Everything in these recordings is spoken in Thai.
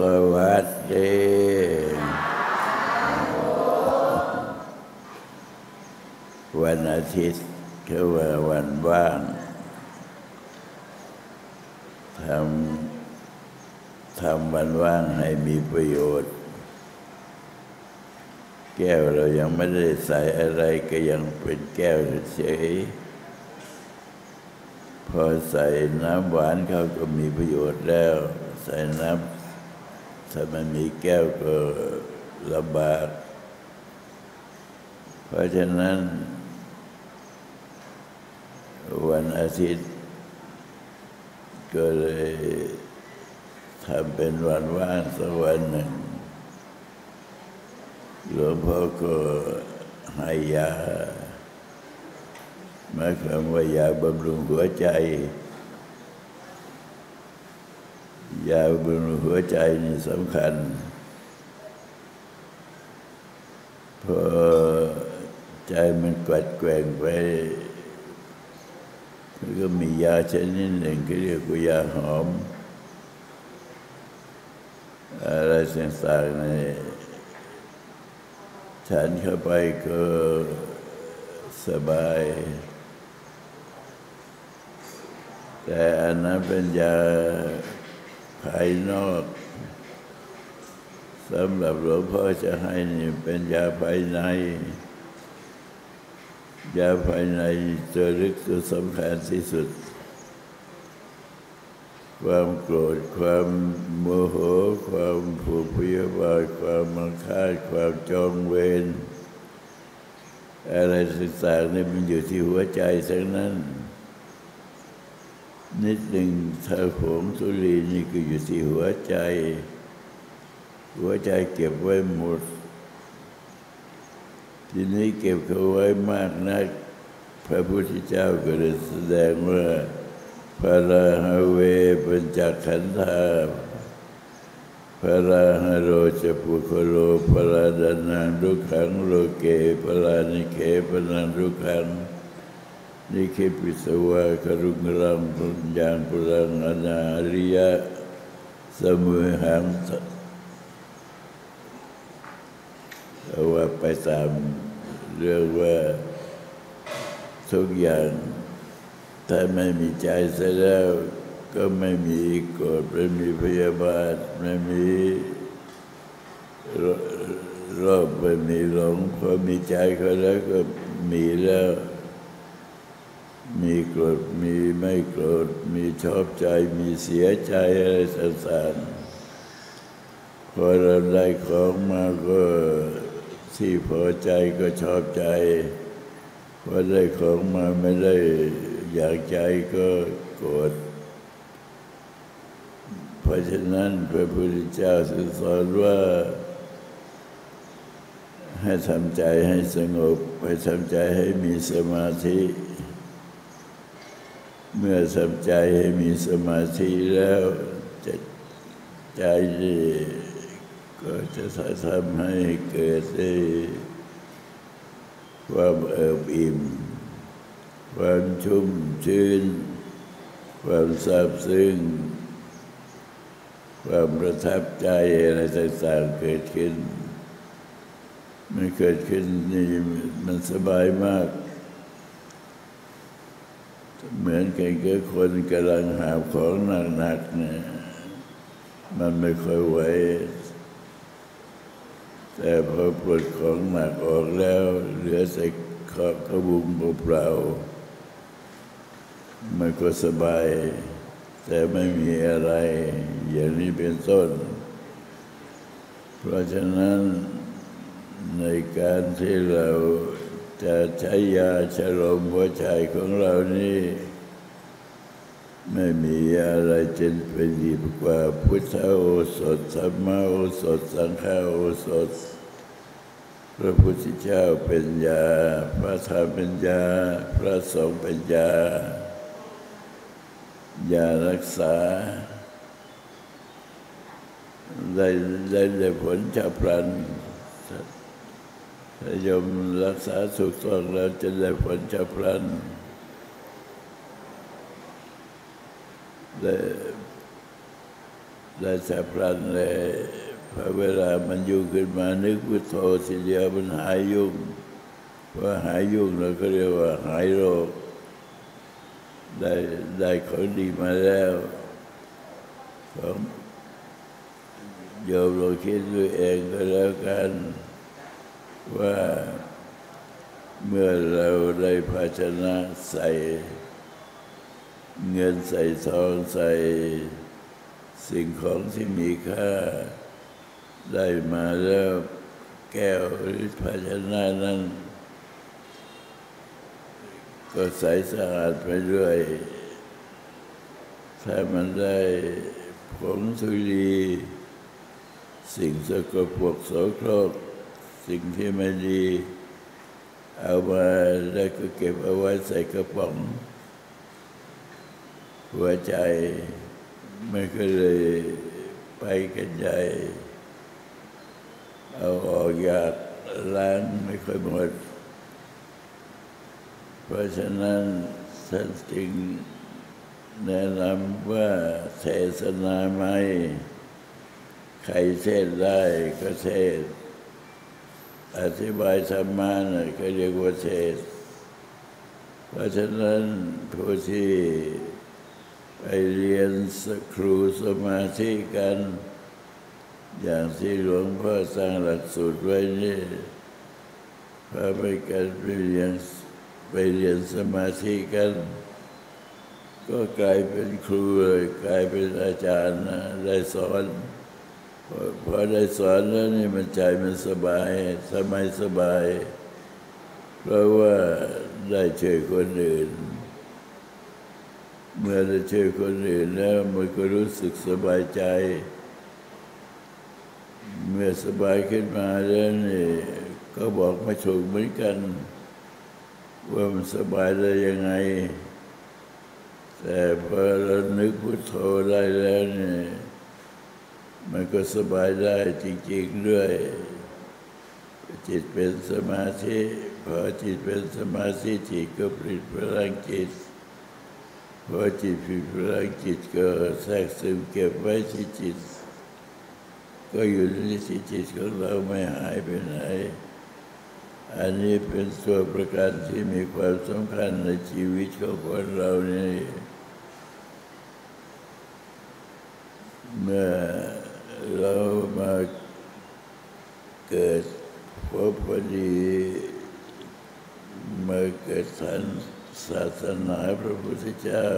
สวัสดีวันอาทิตย์คือว่าวันว่างทำทำวันว่างให้มีประโยชน์ แก้วเรายังไม่ได้ใส่อะไรก็ยังเป็นแก้วเฉยพอใส่น้ำหวานเขาก็มีประโยชน์แล้ว ใส่น้ำ ถ้ามันมีแก้วก็ลำบาก เพราะฉะนั้น วันอาทิตย์ ก็เลยทำเป็นวันว่างสักวันหนึ่งหลวงพ่อก็ให้ยาหมายความว่ายาบำรุงหัวใจ ยาบำรุงหัวใจนี่สำคัญพอใจมันกัดแกว่งไปมันก็มียาชนิดหนึ่งที่เรียกว่ายาหอม อะไรต่างๆในฉันเข้าไปก็สบาย แต่อันนั้นเป็นยา ภายนอกสำหรับหลวงพ่อจะให้นี่เป็นยาภายใน ยาภายในตัวลึกตัวสำคัญที่สุด ความโกรธความโมโห ความผูกพยาบาทความมังค่าความจองเวรอะไรต่างๆนี่มันอยู่ที่หัวใจทั้งนั้น นิดหนึ่งถ้าผงสุรีนี่ก็อยู่ที่หัวใจ หัวใจเก็บไว้หมด ทีนี้เก็บเขาไว้มากนักพระพุทธเจ้าก็เลยแสดงว่าพระราหเวปัญจขันธาพระราหโรจะปุคโลพระราดานังดุขังโลเกพระรานิเคปนังดุขัง นิเคปิสวะครุงรังปุญญาณปุรังอนาริยะสมุหังเอาว่าไปตามเรื่องว่าทุกอย่างถ้าไม่มีใจเสียแล้วก็ไม่มีโกรธไม่มีพยาบาทไม่มีโรคไม่มีหลงพอมีใจเขาแล้วก็มีแล้ว มีโกรธมีไม่โกรธมีชอบใจมีเสียใจอะไรต่างๆพอเราได้ของมาก็ที่พอใจก็ชอบใจพอได้ของมาไม่ได้อยากใจก็โกรธเพราะฉะนั้นพระพุทธเจ้าสอนว่าให้ทำใจให้สงบ ให้ทำใจให้มีสมาธิ เมื่อทำใจให้มีสมาธิแล้วจะใจก็จะทำให้เกิดความเอิบอิ่ม ความชุ่มชื่น ความซาบซึ้ง ความประทับใจอะไรต่างๆเกิดขึ้นมันเกิดขึ้นนี่มันสบายมาก เหมือนกันกับคนกำลังหาของหนักๆเนี่ยมันไม่ค่อยไหวแต่พอปลดของหนักออกแล้ว เหลือแต่ขอบขบุงเปล่ามันก็สบาย แต่ไม่มีอะไร อย่างนี้เป็นต้น เพราะฉะนั้นในการที่เรา จะใช้ยาชโลมหัวใจของเรานี่ ไม่มีอะไรจะเป็นดีกว่าพุทธโอสถสัมมาโอสถสังฆโอสถ พระพุทธเจ้าเป็นยา พระธรรมเป็นยา พระสงฆ์เป็นยายารักษาได้ได้ผลฉับพลัน ยมรักษาถูกต้องแล้วจะได้ผลฉับพลันได้ได้ฉับพลันเลยพอเวลามันยุ่งขึ้นมานึกพุทโธทีเดียวมันหายยุ่งพอหายยุ่งเราก็เรียกว่าหายโรค ได้ได้ของดีมาแล้วของโยมเราคิดด้วยเองก็แล้วกัน ว่าเมื่อเราได้ภาชนะใส่ เงินใส่ทองใส่ สิ่งของที่มีค่า ได้มาแล้วแก้วหรือภาชนะนั้น ก็ใสสะอาดไปด้วย ถ้ามันได้ผงสุรี สิ่งสกปรกโสโครก สิ่งที่ไม่ดี เอามาแล้วก็เก็บเอาไว้ใส่กระป๋องหัวใจไม่ก็เลยไปกันใหญ่เอาออกอยากล้างไม่ค่อยหมด เพราะฉะนั้นท่านจึงแนะนำว่าเทศนาไม่ใครเทศได้ก็เทศ อธิบายธรรมะนะก็เรียกว่าเทศ เพราะฉะนั้นผู้ที่ไปเรียนสครูสมาธิกัน อย่างที่หลวงพ่อสร้างหลักสูตรไว้นี่พาไปกันไปเรียนไปเรียนสมาธิกัน ก็กลายเป็นครูเลยกลายเป็นอาจารย์นะได้สอน พอได้สอนแล้วนี่มันใจมันสบายสบายสบาย เพราะว่าได้ช่วยคนอื่น เมื่อได้ช่วยคนอื่นแล้วมันก็รู้สึกสบายใจ เมื่อสบายขึ้นมาแล้วนี่ก็บอกไม่ถูกเหมือนกัน ว่ามันสบายได้ยังไง แต่พอเรานึกพุทโธได้แล้วนี่ มันก็สบายได้จริงๆด้วย จิตเป็นสมาธิพอจิตเป็นสมาธิจิตก็ผลิตพลังจิตพอจิตผลิตพลังจิตก็แทรกซึมเก็บไว้ที่จิต ก็อยู่ในที่จิตของเราไม่หายไปไหน อันนี้เป็นตัวประการที่มีความสำคัญในชีวิตของคนเรานี่เมื่อ เรามาเกิดพบพอดีมาเกิดทันศาสนาพระพุทธเจ้า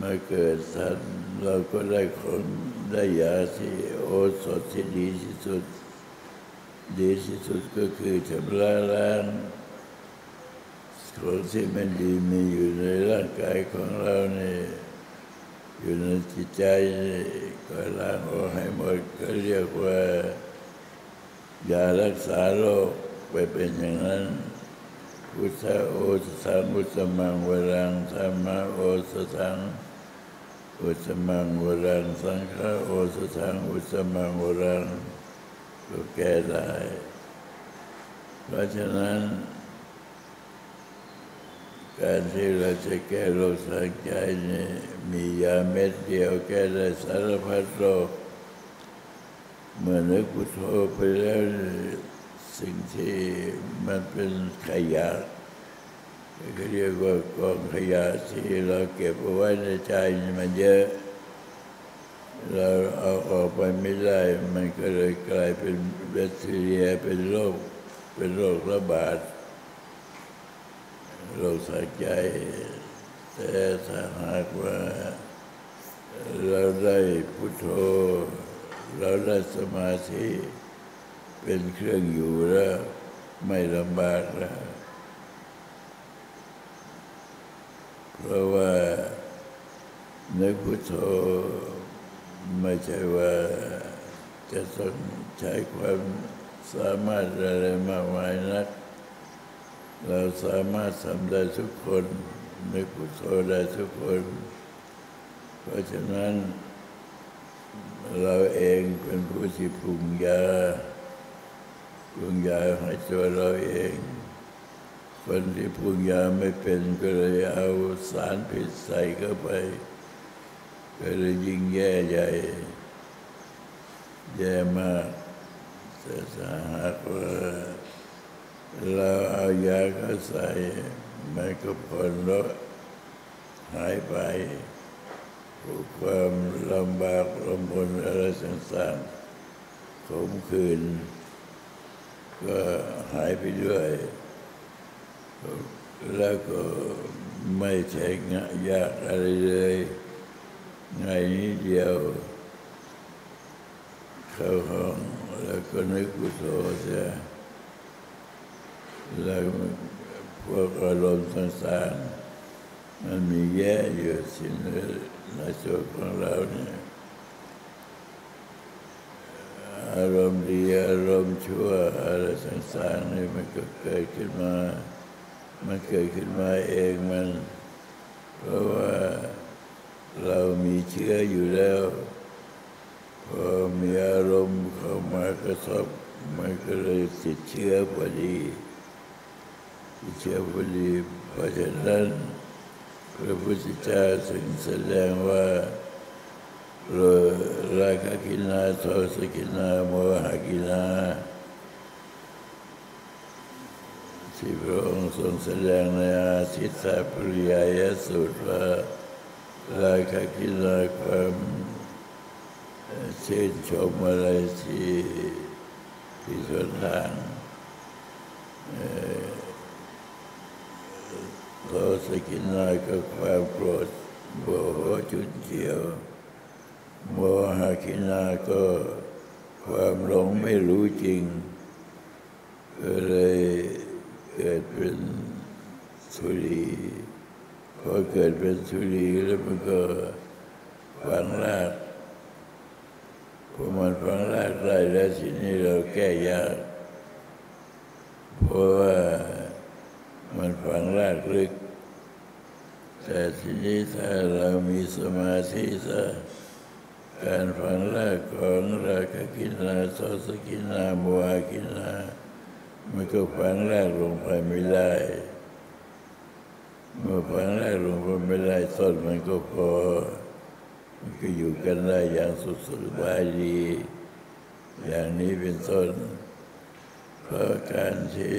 มาเกิดทันเราก็ได้ของได้ยาที่โอสถที่ดีที่สุด ดีที่สุดก็คือชำระล้างของที่ไม่ดีมีอยู่ในร่างกายของเราเนี่ย อยู่ในจิตใจก็ล้างออกให้หมดก็เรียกว่ายารักษาโรคไปเป็นอย่างนั้นพุทธโอสถังอุตมังวรังธรรมโอสถังอุตมังวรังสังฆโอสถังอุตมังวรังก็แก้ได้เพราะฉะนั้น การที่เราจะแก้โรคทางใจนี่มียาเม็ดเดียวแก้ได้สารพัดโรคเมื่อนึกพุทโธไปแล้วสิ่งที่มันเป็นขยะก็เรียกว่ากองขยะที่เราเก็บเอาไว้ในใจมันเยอะ เราเอาออกไปไม่ได้ มันก็เลยกลายเป็นแบคทีเรียเป็นโรคเป็นโรคระบาด โรคสายใจ แต่ถ้าหากว่า เราได้พุทโธ เราได้สมาธิ เป็นเครื่องอยู่แล้วไม่ลำบากแล้ว เพราะว่าในพุทโธไม่ใช่ว่าจะต้องใช้ความสามารถอะไรมากมายนัก เราสามารถทำได้ทุกคนนึกพุทโธได้ทุกคน เพราะฉะนั้น เราเองเป็นผู้ที่ปรุงยาปรุงยาให้ตัวเราเอง คนที่ปรุงยาไม่เป็นก็เลยเอาสารพิษใส่เข้าไป ก็เลยยิ่งแย่ใหญ่ แย่มากแต่ถ้าหากว่าเรา ยาเขาใส่มันก็พ้นลดหายไปความลำบากลำบนอะไรต่างๆขมขืน ก็หายไปด้วย แล้วก็ไม่ใช่งะยากอะไรเลยง่ายนิดเดียว เข้าห้องแล้วก็นึกพุทโธเสีย แล้วพวกอารมณ์ต่างๆมันมีแย่อยู่สิ่งในตัวของเราเนี่ยอารมณ์ดีอารมณ์ชั่วอะไรต่างๆนี่มันก็เกิดขึ้นมา มันเกิดขึ้นมาเองมัน เพราะว่าเรามีเชื้ออยู่แล้ว พอมีอารมณ์เข้ามากระทบมันก็เลยติดเชื้อพอดี ติดเชื้อพอดีเพราะฉะนั้นพระพุทธเจ้าถึงแสดงว่าโลราคกินาโทสกินาโมหกินาที่พระองค์ทรงแสดงในอาทิตตปริยายสูตรว่าราคะกินาความเช่นชมอะไรที่ที่ส่วนทาง โทสกินาก็ความโกรธโมโหจุนเจียวโมหะกินาก็ความหลงไม่รู้จริงก็เลยเกิดเป็นสุรีพอเกิดเป็นสุรีแล้วมันก็ฝังรากพอมันฝังรากได้แล้วทีนี้เราแก้ยากเพราะว่า มันฝังรากลึก แต่ทีนี้ถ้าเรามีสมาธิซะการฝังรากของราคกินนาโทสกินนาโมหกินนามันก็ฝังรากลงไปไม่ได้เมื่อฝังรากลงไปไม่ได้ต้นมันก็พอมันก็อยู่กันได้อย่างสุขสบายดี อย่างนี้เป็นต้นเพราะการที่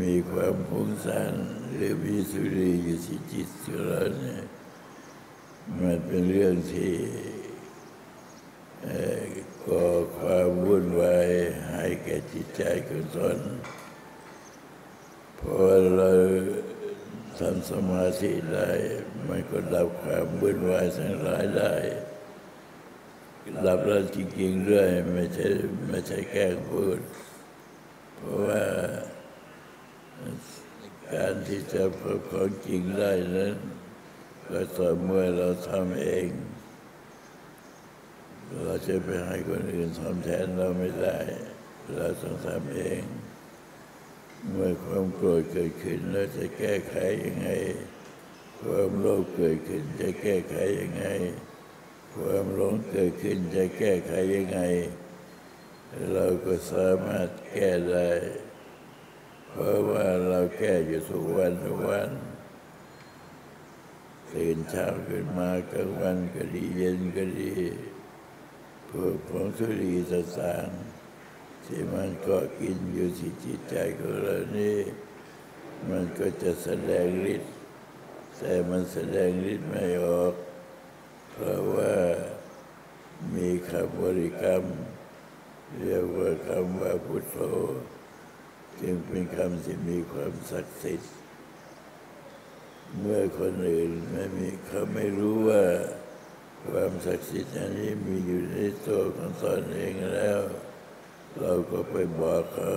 มีความพุ่งสร้างหรือมีสุรีอยู่ที่จิตของเราเนี่ยมันเป็นเรื่องที่ก่อความวุ่นวายให้แก่จิตใจของตนพอเราทำสมาธิได้มันก็ดับความวุ่นวายทั้งหลายได้ดับแล้วจริงๆด้วยไม่ใช่ไม่ใช่แกล้งพูดเพราะว่า การที่จะพบของจริงได้นั้น ก็ต่อเมื่อเราทำเอง เราจะไปให้คนอื่นทำแทนเราไม่ได้ เราต้องทำเอง เมื่อความโกรธเกิดขึ้นเราจะแก้ไขยังไง ความโลภเกิดขึ้นจะแก้ไขยังไง ความหลงเกิดขึ้นจะแก้ไขยังไง เราก็สามารถแก้ได้ เพราะว่าเราแก้อยู่ทุกวันทุกวันตื่นเช้าขึ้นมากลางวันก็ดีเย็นก็ดีพวกของสุรีต่างๆที่มันก็กินอยู่ที่จิตใจของเรานี่มันก็จะแสดงฤทธิ์แต่มันแสดงฤทธิ์ไม่ออก เพราะว่ามีคำบริกรรม เรียกว่าคำว่าพุทโธ จึงเป็นคำที่มีความศักดิ์สิทธิ์ เมื่อคนอื่นไม่มีเขาไม่รู้ว่าความศักดิ์สิทธิ์อันนี้มีอยู่ในตัวของตนเองแล้ว เราก็ไปบอกเขา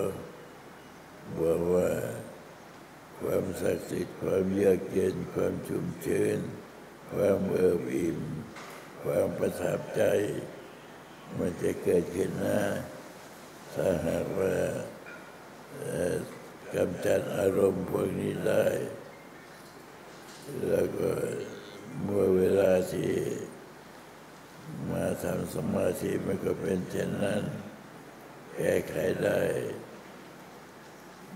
บอกว่าความศักดิ์สิทธิ์ความเยือกเย็นความชุ่มชื้น ความเอิบอิ่ม ความประทับใจ มันจะเกิดขึ้นนะถ้าหากว่า กำจัดอารมณ์พวกนี้ได้ แล้วก็เมื่อเวลาที่มาทำสมาธิมันก็เป็นเช่นนั้น แก้ไขได้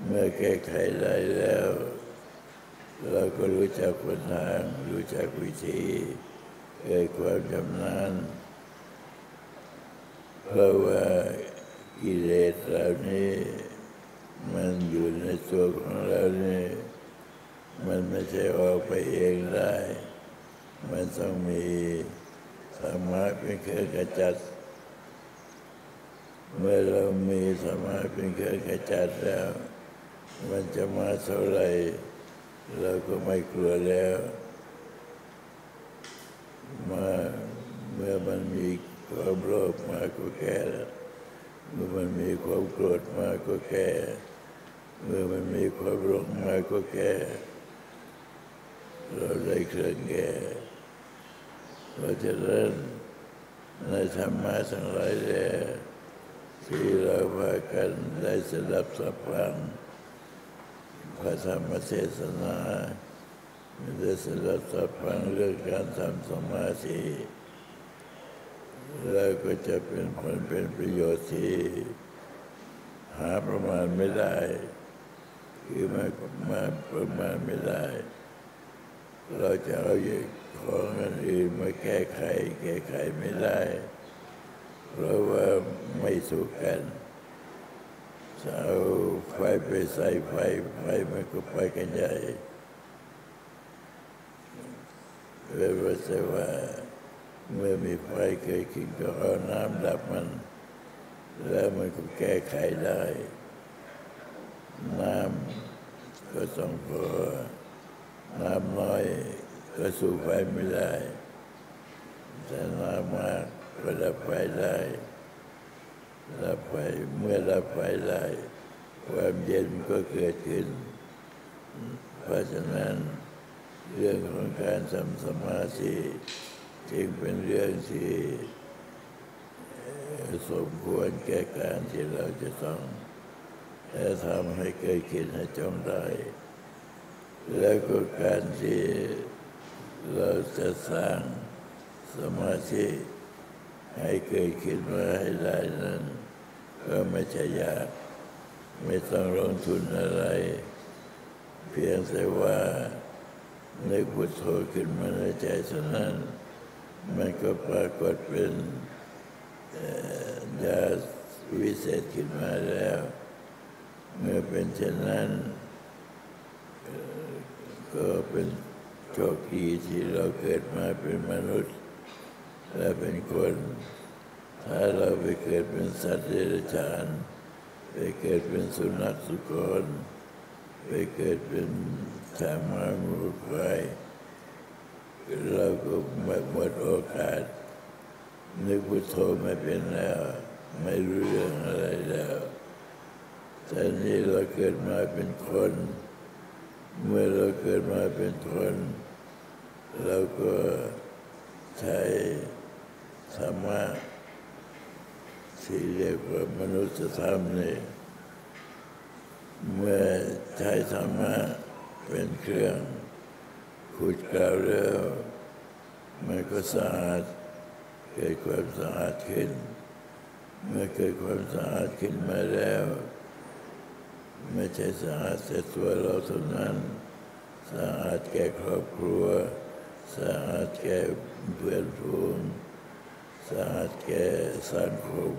เมื่อแก้ไขได้แล้ว เราก็รู้จักปัญหารู้จักวิธีเกิดความชำนาญเพราะว่ากิเลสเหล่านี้ มันอยู่ในตัวของเรานี่มันไม่ใช่ออกไปเองได้ มันต้องมีธรรมะเป็นเครื่องขจัด เมื่อเรามีธรรมะเป็นเครื่องขจัดแล้ว มันจะมาเท่าไหร่เราก็ไม่กลัวแล้วมาเมื่อมันมีความโลภมาก็แก่เมื่อมันมีความโกรธมาก็แก่ เมื่อมันมีความหลงมาก็แก่เราได้เครื่องแก่เพราะฉะนั้นในธรรมะทั้งหลายแหล่ที่เราพากันได้สดับสับฟังพระธรรมเทศนาได้สดับสับฟังเรื่องการทำสมาธิแล้วก็จะเป็นผลเป็นประโยชน์ที่หาประมาณไม่ได้ คือมามาประมาณไม่ได้ เราจะเอาอย่างของอันอื่นมาแก้ไข แก้ไขไม่ได้ เพราะว่าไม่สู้กันจะเอาไฟไปใส่ไฟไฟมันก็ไปกันใหญ่เลยว่าแต่ว่าเมื่อมีไฟเกิดขึ้นก็เอาน้ำดับมัน แล้วมันก็แก้ไขได้ น้ำก็ต้องพอน้ำน้อยก็สู้ไฟไม่ได้แต่น้ำมากก็ดับไฟได้ดับไฟเมื่อดับไฟได้ความเย็นก็เกิดขึ้น เพราะฉะนั้นเรื่องของการทำสมาธิจึงเป็นเรื่องที่สมควรแก่การที่เราจะต้อง ทำให้เกิดขึ้นให้จงได้ แล้วก็การที่เราจะสร้างสมาธิให้เกิดขึ้นมาให้ได้นั้น ก็ไม่ใช่ยาก ไม่ต้องลงทุนอะไร เพียงแต่ว่าในพุทโธขึ้นมาในใจเท่านั้น มันก็ปรากฏเป็นยาวิเศษขึ้นมาแล้ว เมื่อเป็นเช่นนั้นก็เป็นโชคดีที่เราเกิดมาเป็นมนุษย์ และเป็นคน ถ้าเราไปเกิดเป็นสัตว์เดรัจฉานไปเกิดเป็นสุนัขสุกรไปเกิดเป็นช้างม้างูควายเราก็หมดโอกาส นึกพุทโธไม่เป็นแล้ว ไม่รู้เรื่องอะไรแล้ว แต่นี้เราเกิดมาเป็นคน เมื่อเราเกิดมาเป็นคน เราก็ใช้ธรรมะที่เรียกว่ามนุษยธรรมนี่เมื่อใช้ธรรมะเป็นเครื่องขุดกล่าวแล้วมันก็สะอาดเกิดความสะอาดขึ้น เมื่อเกิดความสะอาดขึ้นมาแล้ว ไม่ใช่สะอาดแต่ตัวเราเท่านั้นสะอาดแก่ครอบครัวสะอาดแก่เพื่อนฝูงสะอาดแก่สังคม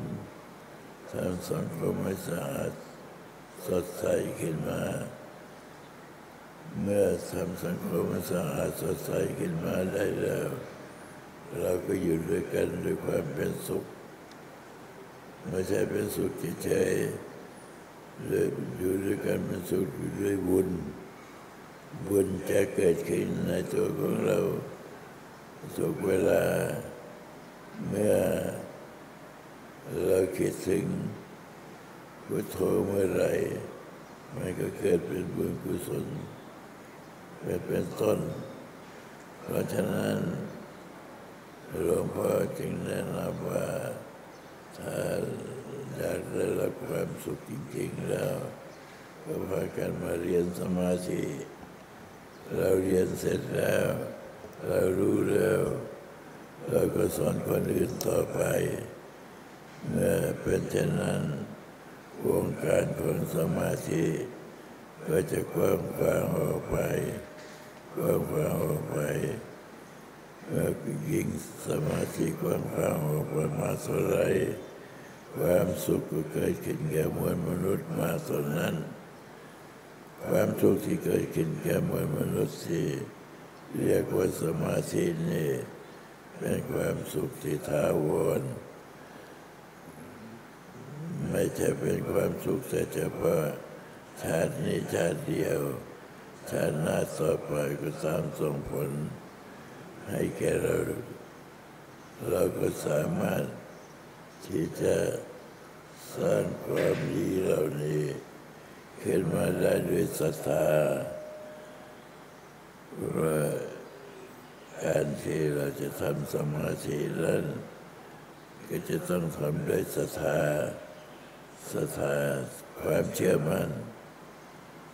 ทำสังคมให้สะอาดสดใสขึ้นมา เมื่อทำสังคมให้สะอาดสดใสขึ้นมาได้แล้ว เราก็อยู่ด้วยกันด้วยความเป็นสุข ไม่ใช่เป็นสุขเฉยๆ เลยอยู่ด้วยกันเป็นสุขอยู่ด้วยบุญ บุญจะเกิดขึ้นในตัวของเราทุกเวลา เมื่อเราคิดถึงพุทโธเมื่อไรมันก็เกิดเป็นบุญกุศลเป็นเป็นต้น เพราะฉะนั้นหลวงพ่อจึงแนะนำว่าถ้า อยากได้รับความสุขจริง ๆ แล้วก็พากันมาเรียนสมาธิ เราเรียนเสร็จแล้ว เรารู้แล้ว เราก็สอนคนอื่นต่อไปเมื่อเป็นเช่นนั้นวงการของสมาธิก็จะกว้างขวางออกไปกว้างขวางออกไปเมื่อยิ่งสมาธิกว้างขวางออกไปมาเท่าไร ความสุขก็เกิดขึ้นแก่มวลมนุษย์มากเท่านั้น ความทุกข์ที่เกิดขึ้นแก่มวลมนุษย์ที่เรียกว่าสมาธินี่เป็นความสุขที่ถาวรไม่ใช่เป็นความสุขแต่เฉพาะชาตินี้ชาติเดียวชาติหน้าต่อไปก็ตามส่งผลให้แก่เรา เราก็สามารถ ที่จะสร้างความดีเหล่านี้ ขึ้นมาได้ด้วยศรัทธาว่าการที่เราจะทำสมาธินั้นก็จะต้องทำด้วยศรัทธาศรัทธาความเชื่อมัน่น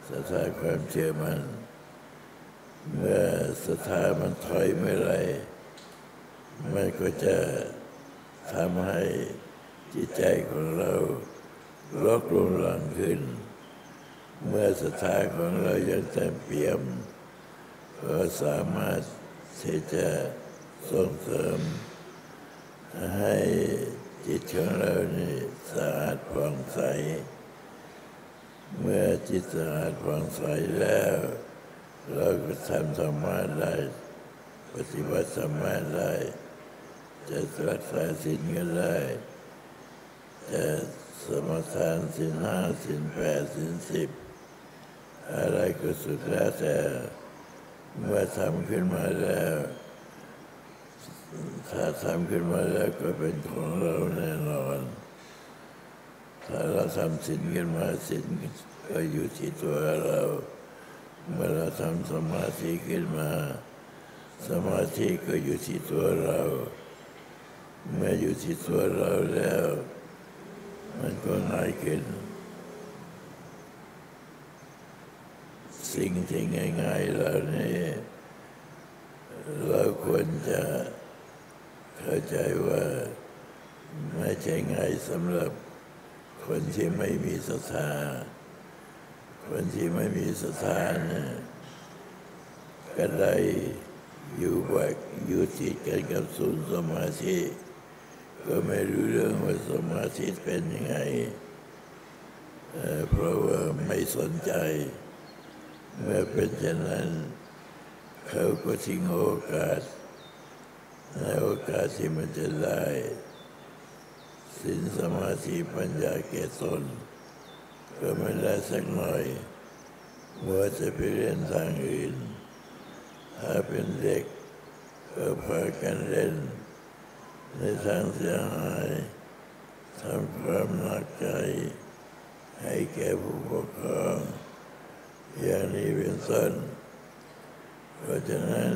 ศรัทธาความเชื่อมัน่นเมื่อศรัทธามันถอยเมื่อไรมันก็จะทำให้ จิตใจของเราลดลงหลังขึ้น เมื่อศรัทธาของเรายังเต็มเปี่ยมก็สามารถที่จะส่งเสริม ให้จิตของเรานี่สะอาดผ่องใส เมื่อจิตสะอาดผ่องใสแล้ว เราก็ทำธรรมะได้ปฏิบัติธรรมะได้จะรักษาศีลก็ได้ จะสมทานศีลห้าศีลแปดศีลสิบอะไรก็สุดแล้วแต่เมื่อทำขึ้นมาแล้ว ถ้าทำขึ้นมาแล้วก็เป็นของเราแน่นอน ถ้าเราทำศีลขึ้นมาศีลก็อยู่ที่ตัวเรา เมื่อเราทำสมาธิขึ้นมา สมาธิก็อยู่ที่ตัวเรา เมื่ออยู่ที่ตัวเราแล้ว มันก็ง่ายขึ้น สิ่งที่ง่ายๆเหล่านี้เราควรจะเข้าใจว่าไม่ใช่ง่ายสำหรับคนที่ไม่มีศรัทธา คนที่ไม่มีศรัทธาเนี่ยก็ได้อยู่วัดอยู่ติดกันกับศูนย์สมาธิ ก็ไม่รู้เรื่องว่าสมาธิเป็นยังไงเเพราะว่าไม่สนใจ เมื่อเป็นเช่นนั้น เขาก็ทิ้งโอกาสในโอกาสที่มันจะได้สินสมาธิปัญญาเกตนก็ไม่ได้สักหน่อยมัวจะไปเรียนทางอื่น ถ้าเป็นเด็กก็พากันเล่น ในทางเสียหายทำความหนักใจ ให้แก่ผู้ปกครองอย่างนี้เป็นต้นเพราะฉะนั้น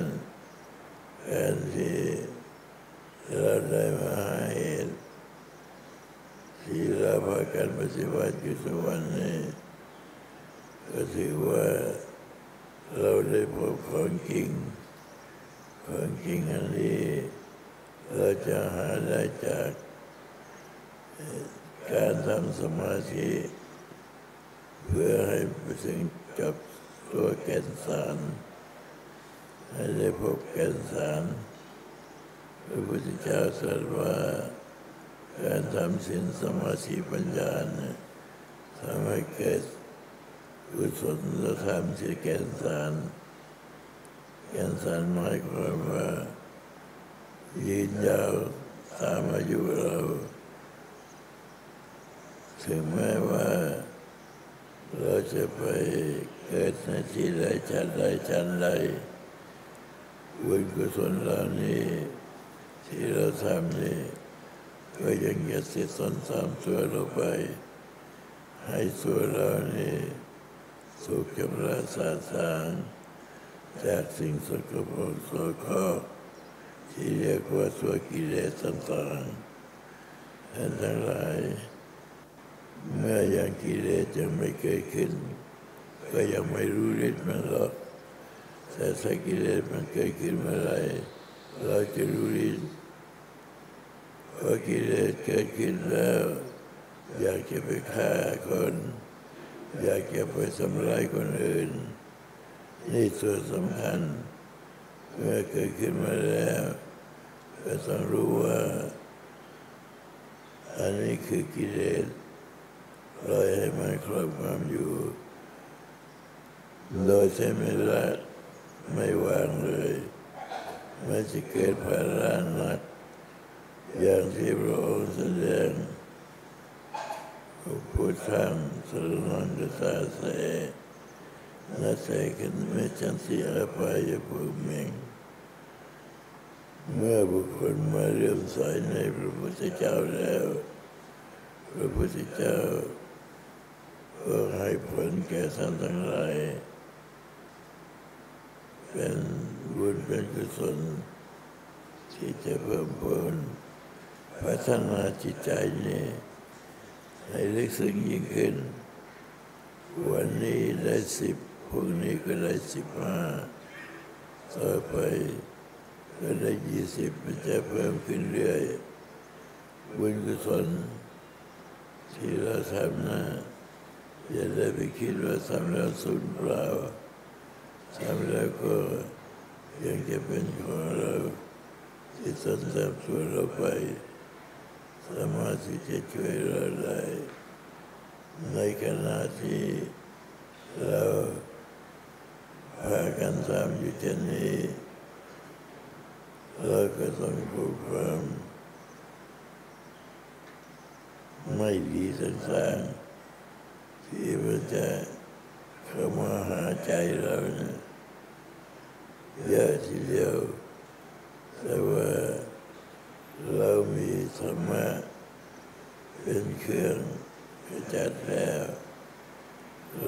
การที่เราได้มาหาเหตุที่เราพากันปฏิบัติอยู่ทุกวันนี้ก็ถือว่าเราได้พบของจริงของจริงอันนี้ เราจะหาได้จากการทำสมาธิเพื่อให้ไปถึงกับตัวแก่นสารให้ได้พบแก่นสารพระพุทธเจ้าตรัสว่าการทำศีลสมาธิปัญญาเนี่ยทำให้เกิดกุศลธรรมที่แก่นสารแก่นสารหมายความว่า ยืนยาวตามอายุเราถึงแม้ว่าเราจะไปเกิดในที่ใดชั้นใดชั้นใดบุญกุศลเหล่านี้ ที่เราทำนี่ก็ยังจะติดสนตามตัวเราไป ให้ตัวเรานี่สุขจำระสาสางจากสิ่งสกปรกโสโครก ที่เรียกว่าตัวกิเลสต่างๆทั้งหลาย เมื่อยังกิเลสยังไม่เกิดขึ้น ก็ยังไม่รู้ฤทธิ์มันหรอกแต่ถ้ากิเลสมันเกิดขึ้นเมื่อไรเราจะรู้ฤทธิ์พอกิเลสเกิดขึ้นแล้ว อยากจะไปฆ่าคน อยากจะไปทำร้ายคนอื่น นี่ส่วนสำคัญเมื่อเกิดขึ้นมาแล้ว ก็ต้องรู้ว่า อันนี้คือกิเลสปล่อยให้มันครอบงำอยู่ โดยใช้ไม่ละไม่วางเลยมันจะเกิดภาระหนัก อย่างที่พระองค์แสดงพุทธังสรนังกตาเสนาเสกันไม่จันสีอภัยภูมิง เมื่อบุคคลมาเรื่อมใสในพระพุทธเจ้าแล้ว พระพุทธเจ้าก็ให้ผลแก่ท่านทั้งหลายเป็นบุญเป็นกุศลที่จะเพิ่มพูนพัฒนาจิตใจนี้ให้ลึกซึ้งยิ่งขึ้น วันนี้ได้สิบพรุ่งนี้ก็ได้สิบห้าต่อไป ก็ได้ยี่สิบมันจะเพิ่มขึ้นเรื่อย บุญกุศลที่เราทำนะอย่าได้ไปคิดว่าทำแล้วสูญเปล่าทำแล้วก็ยังจะเป็นของเราที่ต้นตามตัวเราไป สามารถที่จะช่วยเราได้ในขณะที่เราพากันทำอยู่เช่นนี้ เราก็ต้องผูกความไม่ดีต่างๆที่มันจะเข้ามาหาใจเราเนี่ยเยอะทีเดียวแต่ว่าเรามีธรรมะเป็นเครื่องขจัดแล้ว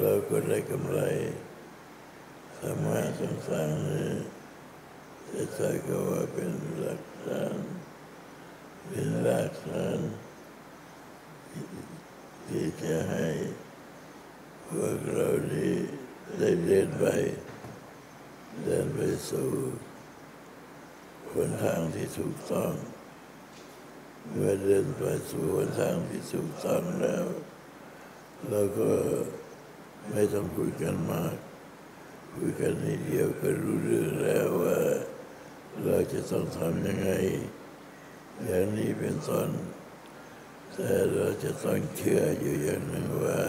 เราก็ได้กำไรธรรมะต่างๆนี้ จะใช้ก็ว่าเป็นหลักฐานเป็นหลักฐานที่จะให้พวกเรานี้ได้เดินไปเดินไปสู่คนทางที่ถูกต้องเมื่อเดินไปสู่หนทางที่ถูกต้องแล้วเราก็ไม่ต้องคุยกันมากคุยกันนิดเดียวก็รู้เรื่องแล้วว่า เราจะต้องทำยังไง อย่างนี้เป็นต้นแต่เราจะต้องเชื่ออยู่อย่างหนึ่งว่า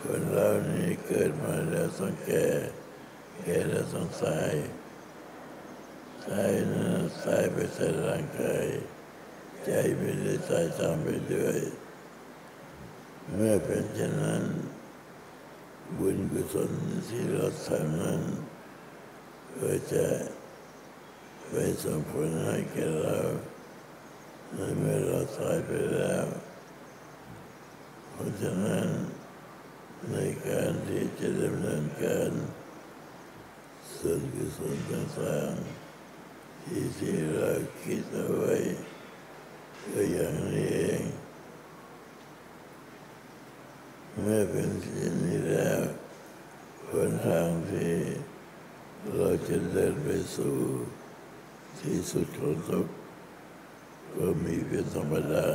คนเรานี่เกิดมาแล้วต้องแก่แก่แล้วต้องตายตายนะตายไปใส่ร่างกายใจไม่ได้ตายตามไปด้วยเมื่อเป็นเช่นนั้น บุญกุศลที่เราทำนั้นก็จะ ไปส่งผลให้แก่เราในเมื่อเราตายไปแล้วเพราะฉะนั้นในการที่จะดำเนินการส่วนกุศลต่างๆที่ที่เราคิดเอาไว้ก็อย่างนี้เองเมื่อเป็นเช่นนี้แล้วหนทางที่เราจะเดินไปสู่ ที่สุดของทุกข์ก็มีเป็นธรรมดา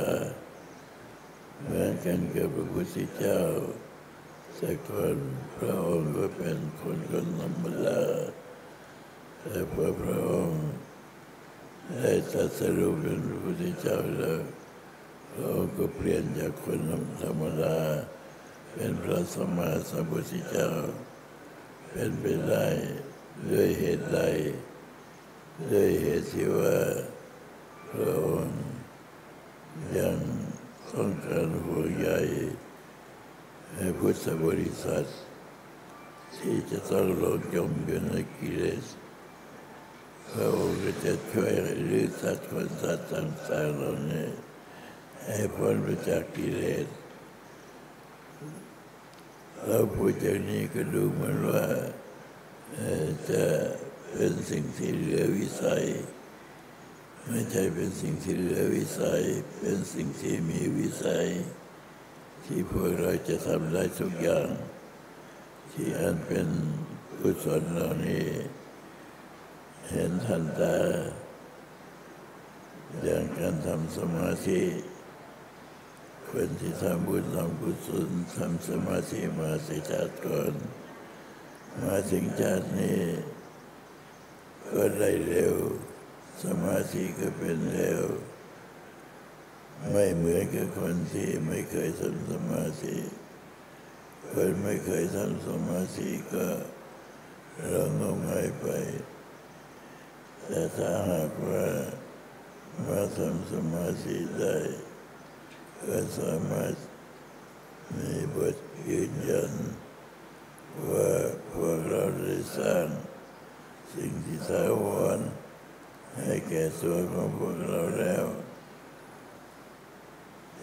เหมือนกันกับพระพุทธเจ้าแต่ก่อนพระองค์ก็เป็นคนคนธรรมดาแต่พอพระองค์ได้ตรัสรู้เป็นพระพุทธเจ้าแล้วพระองค์ก็เปลี่ยนจากคนธรรมดาเป็นพระสมมาสัมพุทธเจ้า เป็นไปได้ด้วยเหตุใด ด้วยเหตุที่ว่าพระองค์ยังต้องการห่วงใยให้พุทธบริษัท ที่จะต้องหลงจมอยู่ในกิเลสพระองค์จะช่วยหรือสัตว์คนสัตว์ต่างๆเหล่านี้ให้พ้นไปจากกิเลสเราพูดอย่างนี้ก็ดูเหมือนว่าจะ เป็นสิ่งที่เหลือวิสัย ไม่ใช่เป็นสิ่งที่เหลือวิสัย เป็นสิ่งที่มีวิสัย ที่พวกเราจะทำได้ทุกอย่าง ที่อันเป็นกุศลเหล่านี้ เห็นทันตาอย่างการทำสมาธิคนที่ทำบุญทำกุศลทำสมาธิมาสิชาติก่อนมาถึงชาตินี้ ก็ได้เร็ว สมาธิก็เป็นแล้วไม่เหมือนกับคนที่ไม่เคยทำสมาธิคนไม่เคยทำสมาธิก็เรางมงายไป แต่ถ้าหากว่ามาทำสมาธิได้ก็สามารถมีบทยืนยันว่าพวกเราได้สร้าง สิ่งที่ถาวรให้แก่ตัวของพวกเราแล้ว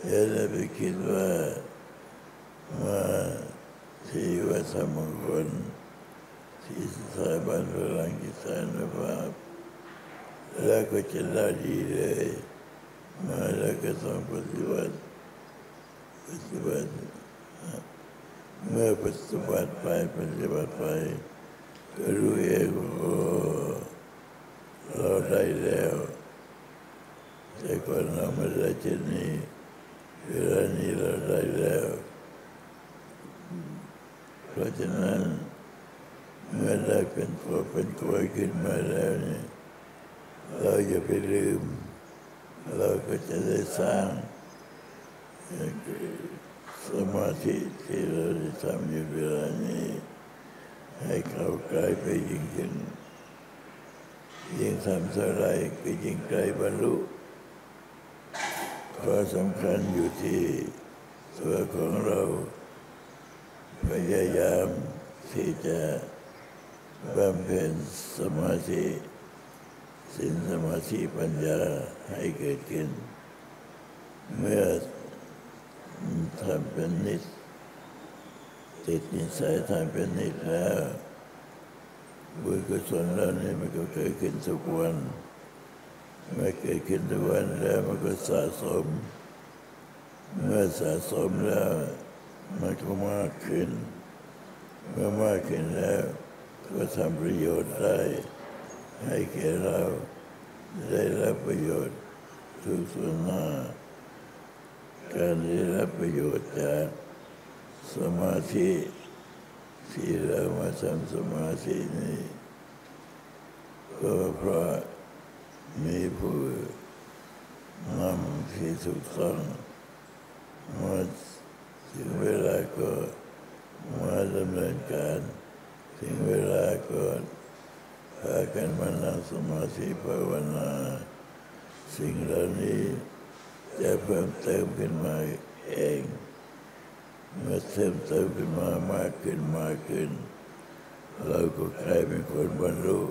อย่าได้ไปคิดว่ามาที่วัดสมงคลที่สถาบันพลังกิจสารภาพแล้วก็จะได้ดีเลยมาแล้วก็ต้องปฏิบัติปฏิบัติเมื่อปฏิบัติไปปฏิบัติไป ก็รู้เองเราได้แล้ว แต่ก่อนเราไม่ได้เช่นนี้เวลานี้เราได้แล้ว เพราะฉะนั้นเมื่อได้เป็นตัวเป็นตัวขึ้นมาแล้วเนี่ยเราอย่าไปลืม เราก็จะได้สร้างสมาธิที่เราได้ทำอยู่เวลานี้ ให้เขาไกลไปยิ่งขึ้นยิ่งทำเท่าไรก็ยิ่งไกลบรรลุข้อสำคัญอยู่ที่ตัวของเราพยายามที่จะบำเพ็ญสมาธิสินสมาธิปัญญาให้เกิดขึ้น เมื่อทำเป็นนิส ติดนิสัยทำเป็นนิสแล้วบุญกุศลเหล่านี้มันก็เกิดขึ้นทุกวันเมื่อเกิดขึ้นทุกวันแล้วมันก็สะสม เมื่อสะสมแล้วมันก็มากขึ้น เมื่อมากขึ้นแล้วก็ทำประโยชน์ได้ ให้แก่เราได้รับประโยชน์ทุกส่วนหน้าการได้รับประโยชน์จาก สมาธิที่เรามาทำสมาธินี้ก็เพราะมีผู้นำที่ถูกต้องมาถึงเวลาก็มาดำเนินการถึงเวลาก็พากันมานั่งสมาธิภาวนา สิ่งเหล่านี้จะเพิ่มเติมขึ้นมาเอง มื่อเพิ่มเติมขึ้นมามากขึ้นมากขึ้น เราก็กลายเป็นคนบรรลุ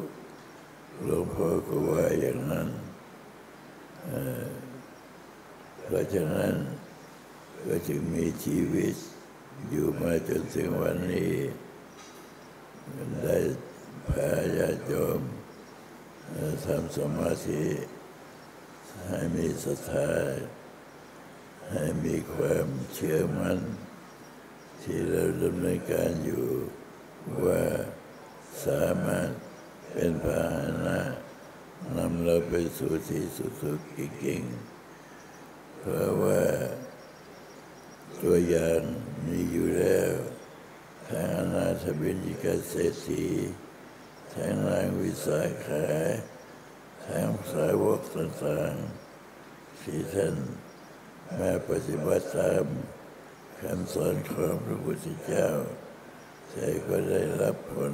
หลวงพ่อก็ว่าอย่างนั้นเพราะฉะนั้นก็จึงมีชีวิตอยู่มาจนถึงวันนี้ ได้พาญาติโยมทำสมาธิให้มีศรัทธาให้มีความเชื่อมั่น ที่เราดำเนินการอยู่ว่าสามารถเป็นพาหนะนำเราไปสู่ที่สุดสุดจริงๆเพราะว่าตัวอย่างมีอยู่แล้วทางอนาถบิณฑิกาเศรษฐีทางนางวิสาขาทางสาวกต่างๆที่ท่านมาปฏิบัติตาม คำสอนของพระพุทธเจ้าแต่ก็ได้รับผล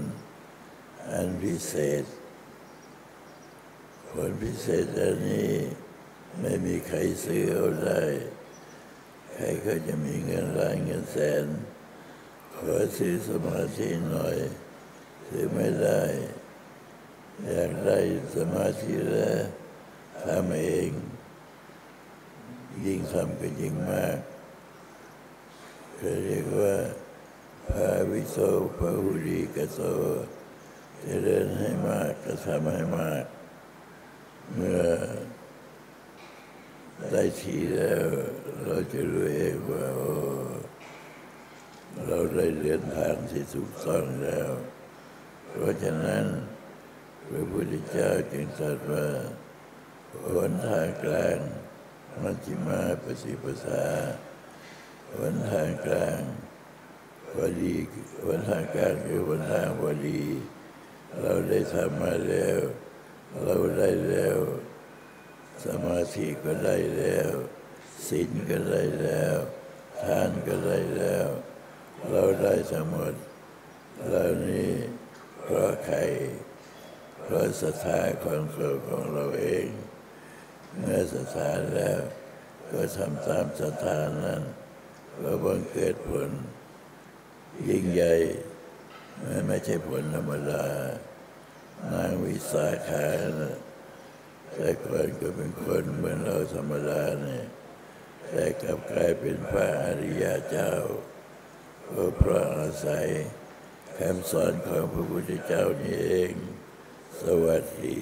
อันพิเศษ ผลพิเศษอันนี้ไม่มีใครซื้อเอาได้ ใครก็จะมีเงินล้านเงินแสน ขอซื้อสมาธิหน่อย ซื้อไม่ได้ อยากได้สมาธิแล้วทำเอง ยิ่งทำก็ยิ่งมาก เขาเรียกว่าพาวิโสพาหุรีกโสเจริญให้มากก็ทำให้มาก เมื่อได้ทีแล้ว เราจะรู้เองว่าเราได้เดินทางที่ถูกต้องแล้ว เพราะฉะนั้นพระพุทธเจ้าจึงตรัสว่าหนทางกลางมัชฌิมาปฏิปทา หนทางกลางพอดีหนทางกลางคือหนทางพอดีเราได้ทำมาแล้ว เราได้แล้ว สมาธิก็ได้แล้วศีลก็ได้แล้วทานก็ได้แล้ว เราได้ทั้งหมดเหล่านี้เพราะใครเพราะศรัทธาของตัวของเราเอง เมื่อศรัทธาแล้ว ก็ทำตามศรัทธานั้น ก็บังเกิดผล ยิ่งใหญ่ไม่ใช่ผลธรรมดานางวิสาขานะแต่ก่อนก็เป็นคนเหมือนเราธรรมดาเนี่ยแต่กลับกลายเป็นพระอริยเจ้าก็เพราะอาศัยคำสอนของพระพุทธเจ้านี่เอง สวัสดี